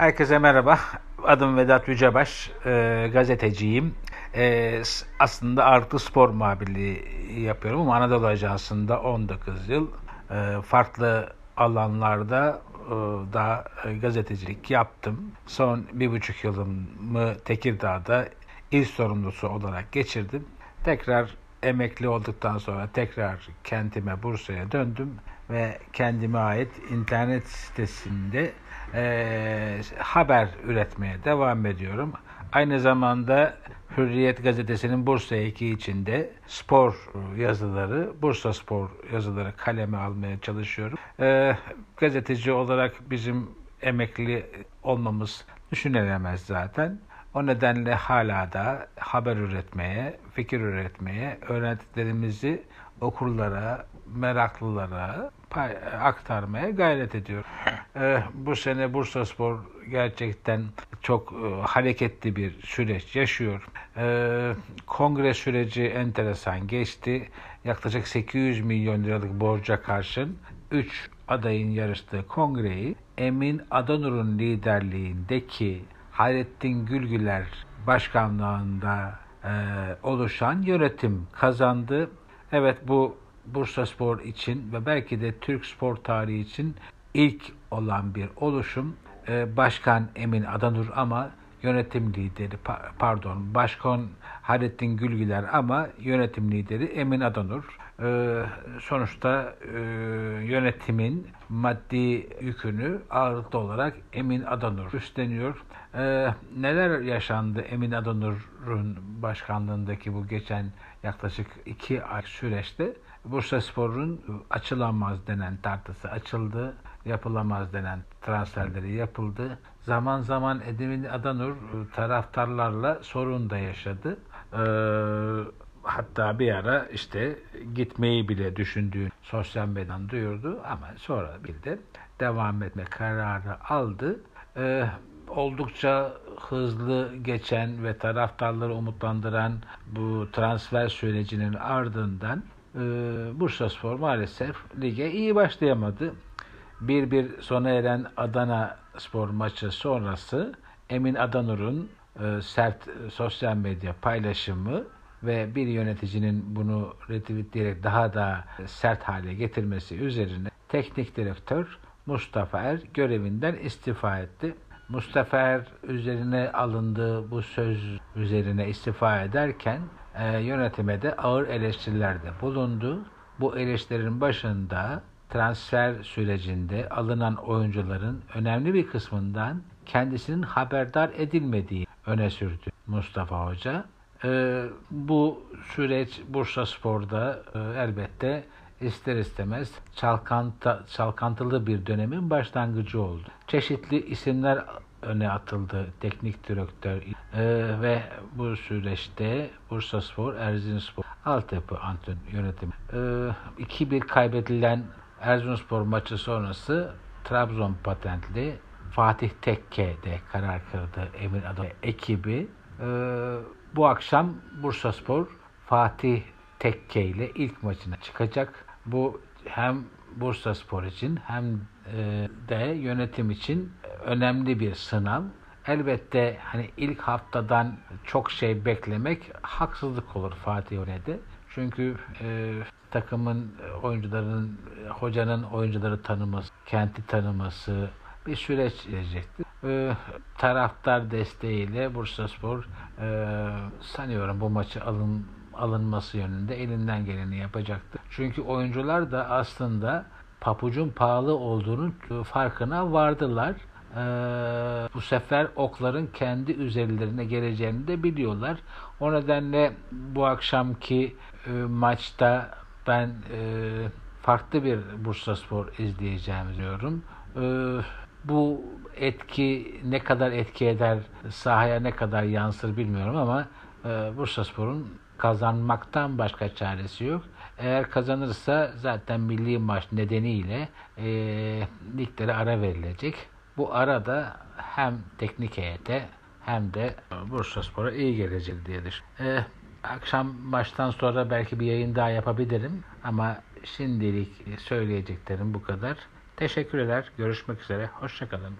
Herkese merhaba. Adım Vedat Yücebaş. E, gazeteciyim. E, aslında ağırlıklı spor muhabirliği yapıyorum ama Anadolu Ajansı'nda 19 yıl e, farklı alanlarda e, da gazetecilik yaptım. Son bir buçuk yılımı Tekirdağ'da il sorumlusu olarak geçirdim. Tekrar emekli olduktan sonra tekrar kentime Bursa'ya döndüm ve kendime ait internet sitesinde e, haber üretmeye devam ediyorum. Aynı zamanda Hürriyet gazetesinin Bursa eki içinde spor yazıları, Bursa spor yazıları kaleme almaya çalışıyorum. E, gazeteci olarak bizim emekli olmamız düşünülemez zaten. O nedenle hala da haber üretmeye, fikir üretmeye, öğrendiklerimizi okurlara, meraklılara aktarmaya gayret ediyorum. Ee, bu sene Bursa Spor gerçekten çok e, hareketli bir süreç yaşıyor. Ee, kongre süreci enteresan geçti. Yaklaşık 800 milyon liralık borca karşın 3 adayın yarıştığı kongreyi Emin Adanur'un liderliğindeki Hayrettin Gülgüler başkanlığında e, oluşan yönetim kazandı. Evet bu Bursa Spor için ve belki de Türk spor tarihi için ilk olan bir oluşum. E, Başkan Emin Adanur ama yönetim lideri pardon Başkan Hayrettin Gülgüler ama yönetim lideri Emin Adanur. Ee, sonuçta e, yönetimin maddi yükünü ağırlıklı olarak Emin Adanur üstleniyor. Ee, neler yaşandı Emin Adanur'un başkanlığındaki bu geçen yaklaşık iki ay süreçte? Bursa Spor'un açılamaz denen tartısı açıldı, yapılamaz denen transferleri yapıldı. Zaman zaman Emin Adanur taraftarlarla sorun da yaşadı. Ee, hatta bir ara işte gitmeyi bile düşündüğü sosyal medyadan duyurdu ama sonra bir de devam etme kararı aldı. Ee, oldukça hızlı geçen ve taraftarları umutlandıran bu transfer sürecinin ardından e, Bursaspor maalesef lige iyi başlayamadı. Bir bir sona eren Adana spor maçı sonrası Emin Adanur'un e, sert sosyal medya paylaşımı ve bir yöneticinin bunu retweetleyerek daha da sert hale getirmesi üzerine teknik direktör Mustafa Er görevinden istifa etti. Mustafa Er üzerine alındığı bu söz üzerine istifa ederken e, yönetime de ağır eleştirilerde bulundu. Bu eleştirilerin başında transfer sürecinde alınan oyuncuların önemli bir kısmından kendisinin haberdar edilmediği öne sürdü Mustafa Hoca. E, bu süreç Bursa Spor'da e, elbette ister istemez çalkanta, çalkantılı bir dönemin başlangıcı oldu. Çeşitli isimler öne atıldı teknik direktör e, ve bu süreçte Bursa Spor, Erzinspor altyapı antren yönetimi. E, 2-1 kaybedilen Erzurumspor maçı sonrası Trabzon patentli Fatih Tekke'de karar kırdı Emin Adam ekibi. E, bu akşam Bursa Spor Fatih Tekke ile ilk maçına çıkacak. Bu hem Bursa Spor için hem e, de yönetim için önemli bir sınav. Elbette hani ilk haftadan çok şey beklemek haksızlık olur Fatih Önede. Çünkü e, takımın oyuncularının, hocanın oyuncuları tanıması, kenti tanıması bir süreç gelecektir. E, taraftar desteğiyle Bursaspor e, sanıyorum bu maçı alın alınması yönünde elinden geleni yapacaktı. Çünkü oyuncular da aslında papucun pahalı olduğunu farkına vardılar. Ee, bu sefer okların kendi üzerlerine geleceğini de biliyorlar. O nedenle bu akşamki e, maçta ben e, farklı bir Bursaspor izleyeceğim diyorum. E, bu etki ne kadar etki eder, sahaya ne kadar yansır bilmiyorum ama e, Bursaspor'un kazanmaktan başka çaresi yok. Eğer kazanırsa zaten milli maç nedeniyle e, liglere ara verilecek. Bu arada hem teknik heyete hem de Bursaspor'a iyi gelecek diye düşünüyorum. E, akşam maçtan sonra belki bir yayın daha yapabilirim ama şimdilik söyleyeceklerim bu kadar. Teşekkürler. Görüşmek üzere. Hoşçakalın.